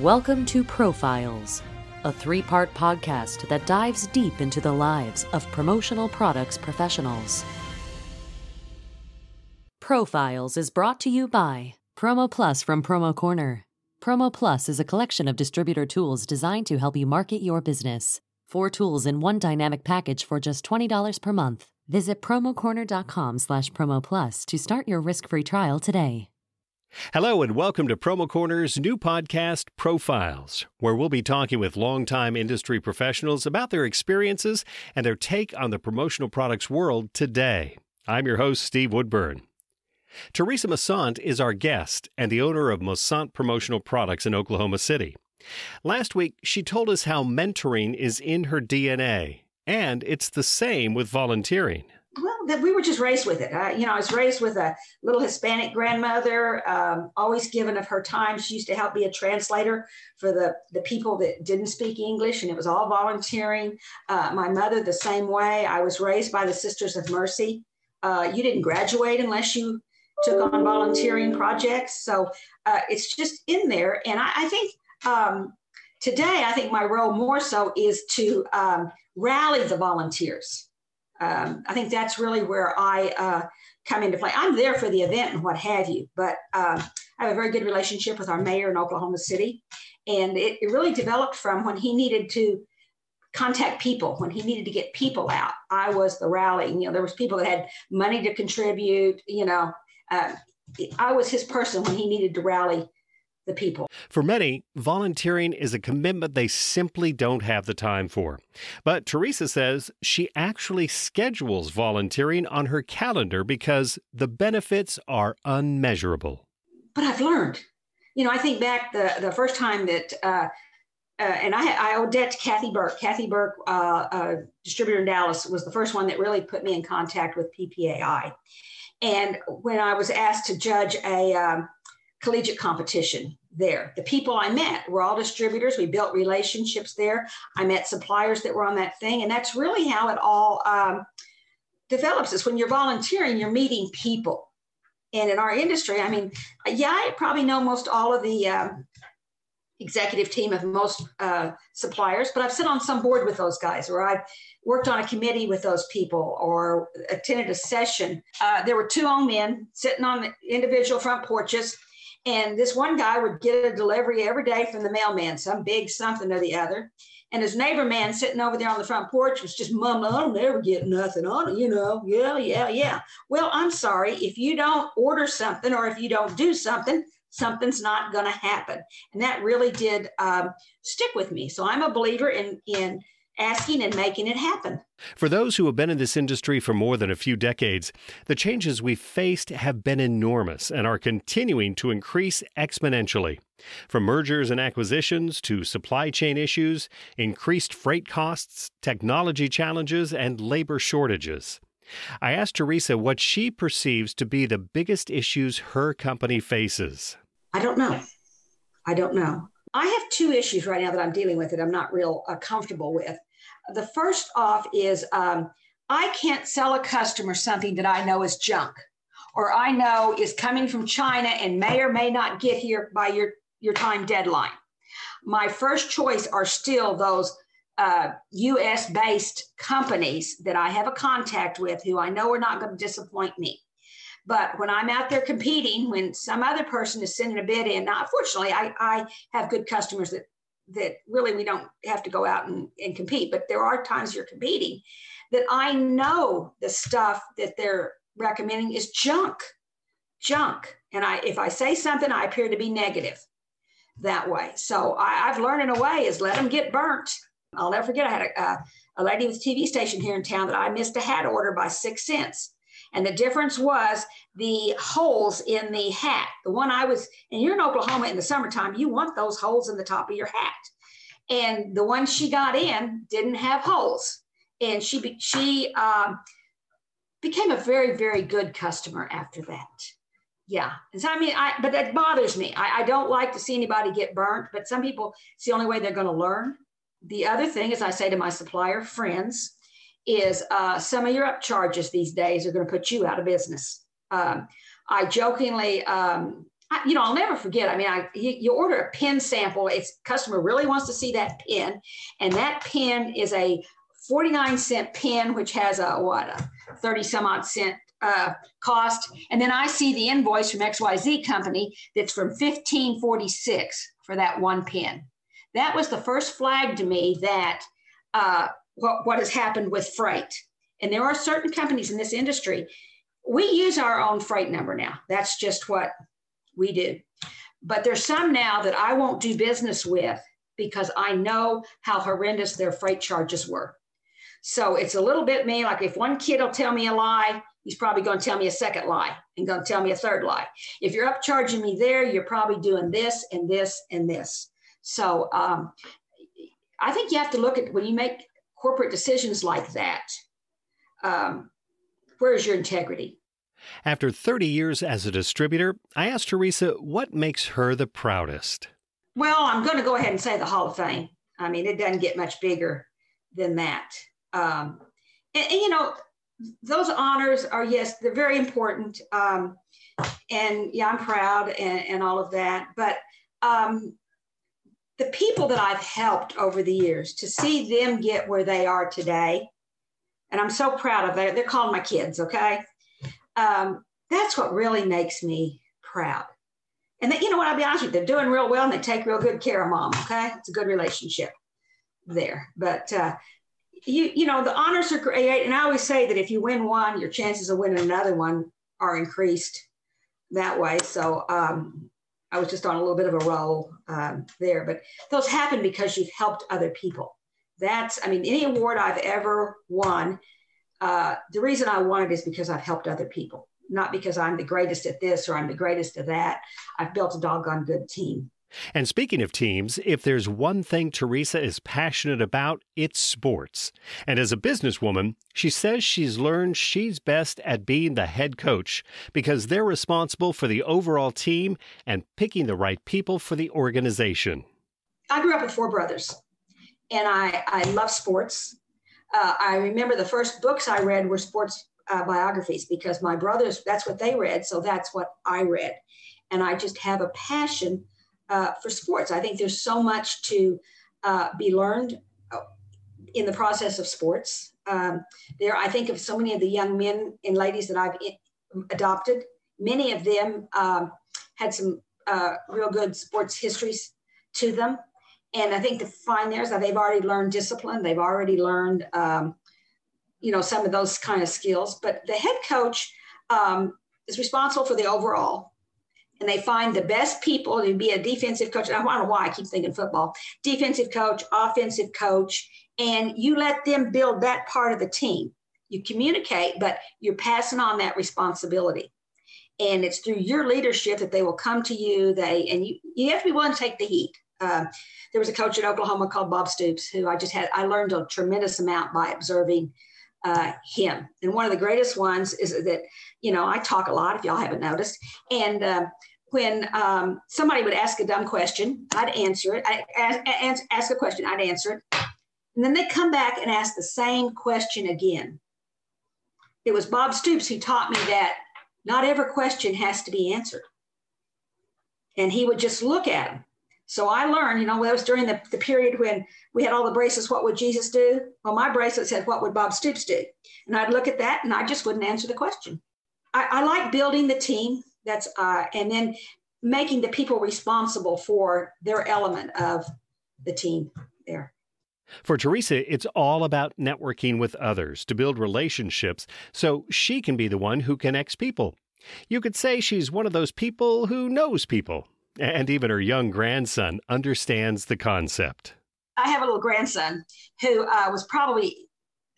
Welcome to Profiles, a three part podcast that dives deep into the lives of promotional products professionals. Profiles is brought to you by Promo Plus from Promo Corner. Promo Plus is a collection of distributor tools designed to help you market your business. Four tools in one dynamic package for just $20 per month. Visit promocorner.com slash promo plus to start your risk-free trial today. Hello, and welcome to Promo Corner's new podcast, Profiles, where we'll be talking with longtime industry professionals about their experiences and their take on the promotional products world today. I'm your host, Steve Woodburn. Teresa Massant is our guest and the owner of Massant Promotional Products in Oklahoma City. Last week, she told us how mentoring is in her DNA, and it's the same with volunteering well, that we were just raised with it. Uh, you know, I was raised with a little Hispanic grandmother, um, always given of her time. She used to help be a translator for the, the people that didn't speak English, and it was all volunteering. Uh, my mother, the same way. I was raised by the Sisters of Mercy. Uh, you didn't graduate unless you took on volunteering projects. So uh, it's just in there. And I, I think um, today, I think my role more so is to um, rally the volunteers um, I think that's really where I uh, come into play. I'm there for the event and what have you, but uh, I have a very good relationship with our mayor in Oklahoma City. And it, it, really developed from when he needed to contact people, when he needed to get people out. I was the rally. You know, there was people that had money to contribute. You know, uh, I was his person when he needed to rally the people. For many, volunteering is a commitment they simply don't have the time for. But Teresa says she actually schedules volunteering on her calendar because the benefits are unmeasurable. But I've learned. You know, I think back the, the first time that, uh, uh, and I, I owe debt to Kathy Burke. Kathy Burke, uh, distributor in Dallas, was the first one that really put me in contact with PPAI. And when I was asked to judge a um, collegiate competition there. The people I met were all distributors. We built relationships there. I met suppliers that were on that thing. And that's really how it all um, develops is when you're volunteering, you're meeting people. And in our industry, I mean, yeah, I probably know most all of the um, executive team of most uh, suppliers, but I've sit on some board with those guys, or I've worked on a committee with those people, or attended a session. Uh, there were two old men sitting on the individual front porches and this one guy would get a delivery every day from the mailman, some big something or the other. And his neighbor man sitting over there on the front porch was just mumbling, I'll never get nothing on it, you know. Yeah, yeah, yeah. Well, I'm sorry. If you don't order something or if you don't do something, something's not going to happen. And that really did um, stick with me. So I'm a believer in, in asking and making it happen. For those who have been in this industry for more than a few decades, the changes we've faced have been enormous and are continuing to increase exponentially. From mergers and acquisitions to supply chain issues, increased freight costs, technology challenges, and labor shortages. I asked Teresa what she perceives to be the biggest issues her company faces. I don't know. I don't know. I have two issues right now that I'm dealing with that I'm not real uh, comfortable with the first off is um, I can't sell a customer something that I know is junk or I know is coming from China and may or may not get here by your, your time deadline. My first choice are still those uh, US based companies that I have a contact with who I know are not going to disappoint me. But when I'm out there competing, when some other person is sending a bid in, now, unfortunately, I, I have good customers that that really we don't have to go out and, and compete, but there are times you're competing that I know the stuff that they're recommending is junk, junk. And I, if I say something, I appear to be negative that way. So I, have learned in a way is let them get burnt. I'll never forget. I had a, a lady with a TV station here in town that I missed a hat order by six cents. And the difference was the holes in the hat. The one I was, and you're in Oklahoma in the summertime, you want those holes in the top of your hat. And the one she got in didn't have holes. And she, she um, became a very, very good customer after that. Yeah. And so, I mean, I, but that bothers me. I, I don't like to see anybody get burnt, but some people, it's the only way they're going to learn. The other thing is, I say to my supplier friends, is uh, some of your upcharges these days are going to put you out of business. Um, I jokingly um, I, you know, I'll never forget. I mean, I you, you, order a pen sample. It's customer really wants to see that pen, and that pen is a 49 cent pen, which has a what a 30 some odd cent uh, cost. And then I see the invoice from XYZ company that's from 1546 for that one pen. That was the first flag to me that uh, what, what has happened with freight. And there are certain companies in this industry, we use our own freight number now. That's just what we do. But there's some now that I won't do business with because I know how horrendous their freight charges were. So it's a little bit me like if one kid will tell me a lie, he's probably going to tell me a second lie and going to tell me a third lie. If you're upcharging me there, you're probably doing this and this and this. So um, I think you have to look at when you make corporate decisions like that. Um, where's your integrity? After 30 years as a distributor, I asked Teresa what makes her the proudest. Well, I'm going to go ahead and say the Hall of Fame. I mean, it doesn't get much bigger than that. Um, and, and, you know, those honors are, yes, they're very important. Um, and yeah, I'm proud and, and all of that. But um, the people that I've helped over the years to see them get where they are today, and I'm so proud of that. They're called my kids, okay? Um, that's what really makes me proud. And that, you know what, I'll be honest with you, they're doing real well and they take real good care of mom, okay? It's a good relationship there. But uh, you, you know, the honors are great. And I always say that if you win one, your chances of winning another one are increased that way. So um, I was just on a little bit of a roll um, there, but those happen because you've helped other people. That's, I mean, any award I've ever won, uh, the reason I won it is because I've helped other people, not because I'm the greatest at this or I'm the greatest at that. I've built a doggone good team. And speaking of teams, if there's one thing Teresa is passionate about, it's sports. And as a businesswoman, she says she's learned she's best at being the head coach because they're responsible for the overall team and picking the right people for the organization. I grew up with four brothers, and I, I love sports. Uh, I remember the first books I read were sports uh, biographies because my brothers, that's what they read. So that's what I read. And I just have a passion uh, for sports. I think there's so much to uh, be learned uh, in the process of sports. Um, there, I think of so many of the young men and ladies that I've adopted. Many of them um, had some uh, real good sports histories to them, and I think the fine there is that they've already learned discipline. They've already learned, um, you know, some of those kind of skills. But the head coach um, is responsible for the overall and they find the best people to be a defensive coach. I don't know why I keep thinking football, defensive coach, offensive coach, and you let them build that part of the team. You communicate, but you're passing on that responsibility. And it's through your leadership that they will come to you. They and you you have to be willing to take the heat. Uh, there was a coach in Oklahoma called Bob Stoops who I just had I learned a tremendous amount by observing uh, him. And one of the greatest ones is that, you know, I talk a lot, if y'all haven't noticed. And uh, when um, somebody would ask a dumb question, I'd answer it. I ask, ask a question, I'd answer it. And then they'd come back and ask the same question again. It was Bob Stoops who taught me that not every question has to be answered. And he would just look at them so I learned, you know, that was during the, the period when we had all the bracelets, what would Jesus do? Well, my bracelet said, what would Bob Stoops do? And I'd look at that and I just wouldn't answer the question. I, I like building the team that's, uh, and then making the people responsible for their element of the team there. For Teresa, it's all about networking with others to build relationships so she can be the one who connects people. You could say she's one of those people who knows people and even her young grandson understands the concept. I have a little grandson who uh, was probably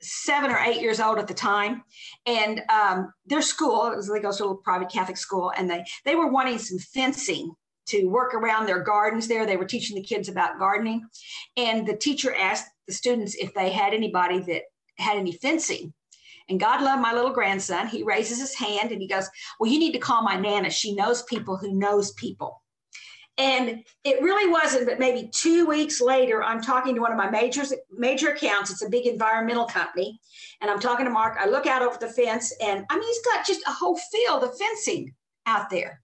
seven or eight years old at the time, and um, their school was they to a little private Catholic school, and they they were wanting some fencing to work around their gardens there. They were teaching the kids about gardening, and the teacher asked the students if they had anybody that had any fencing. And God love my little grandson. He raises his hand and he goes, "Well, you need to call my nana. She knows people who knows people." And it really wasn't, but maybe two weeks later, I'm talking to one of my major, major accounts. It's a big environmental company. And I'm talking to Mark. I look out over the fence, and I mean, he's got just a whole field of fencing out there.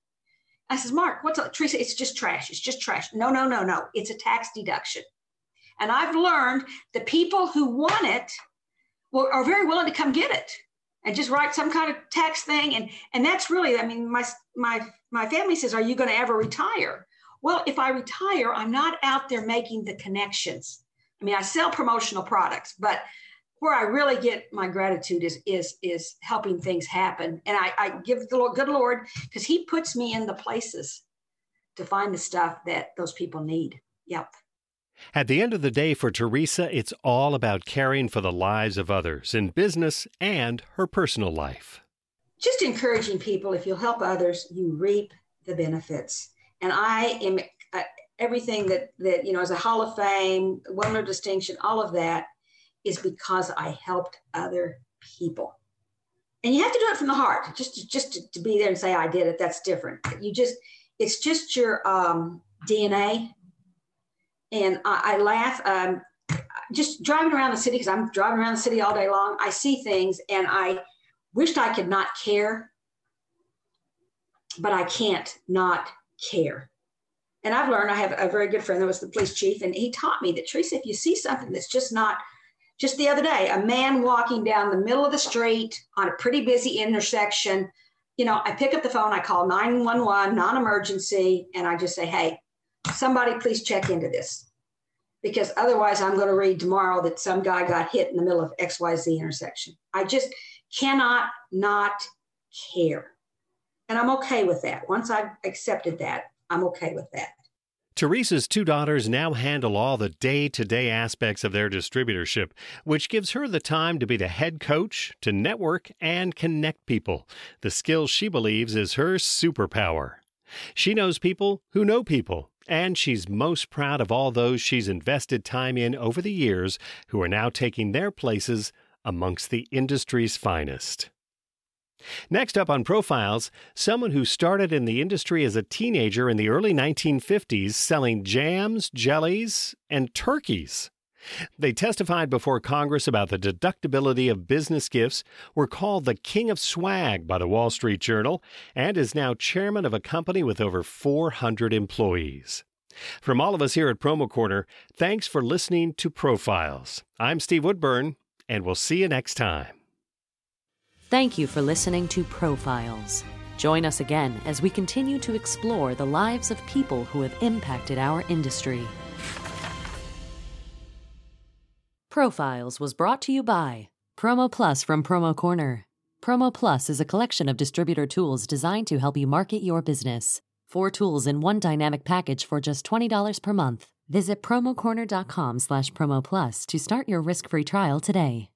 I says, Mark, what's up? Teresa, it's just trash. It's just trash. No, no, no, no. It's a tax deduction. And I've learned the people who want it will, are very willing to come get it and just write some kind of tax thing. And and that's really, I mean, my my my family says, Are you going to ever retire? Well, if I retire, I'm not out there making the connections. I mean, I sell promotional products, but where I really get my gratitude is is is helping things happen. And I, I give the Lord, good Lord because He puts me in the places to find the stuff that those people need. Yep. At the end of the day, for Teresa, it's all about caring for the lives of others in business and her personal life. Just encouraging people if you'll help others, you reap the benefits. And I am uh, everything that, that, you know, as a Hall of Fame, of distinction, all of that is because I helped other people. And you have to do it from the heart. Just to, just to, to be there and say I did it, that's different. You just it's just your um, DNA. And I, I laugh. Um, just driving around the city because I'm driving around the city all day long. I see things and I wished I could not care, but I can't not care. And I've learned I have a very good friend that was the police chief, and he taught me that Teresa, if you see something that's just not just the other day, a man walking down the middle of the street on a pretty busy intersection. You know, I pick up the phone, I call 911, non emergency, and I just say, hey, somebody please check into this. Because otherwise, I'm going to read tomorrow that some guy got hit in the middle of XYZ intersection. I just cannot not care. And I'm okay with that. Once I've accepted that, I'm okay with that. Teresa's two daughters now handle all the day to day aspects of their distributorship, which gives her the time to be the head coach, to network, and connect people. The skill she believes is her superpower. She knows people who know people, and she's most proud of all those she's invested time in over the years who are now taking their places amongst the industry's finest. Next up on Profiles, someone who started in the industry as a teenager in the early 1950s selling jams, jellies, and turkeys. They testified before Congress about the deductibility of business gifts, were called the King of Swag by the Wall Street Journal, and is now chairman of a company with over 400 employees. From all of us here at Promo Corner, thanks for listening to Profiles. I'm Steve Woodburn, and we'll see you next time. Thank you for listening to Profiles. Join us again as we continue to explore the lives of people who have impacted our industry. Profiles was brought to you by Promo Plus from Promo Corner. Promo Plus is a collection of distributor tools designed to help you market your business. Four tools in one dynamic package for just $20 per month. Visit promocorner.com slash promo plus to start your risk-free trial today.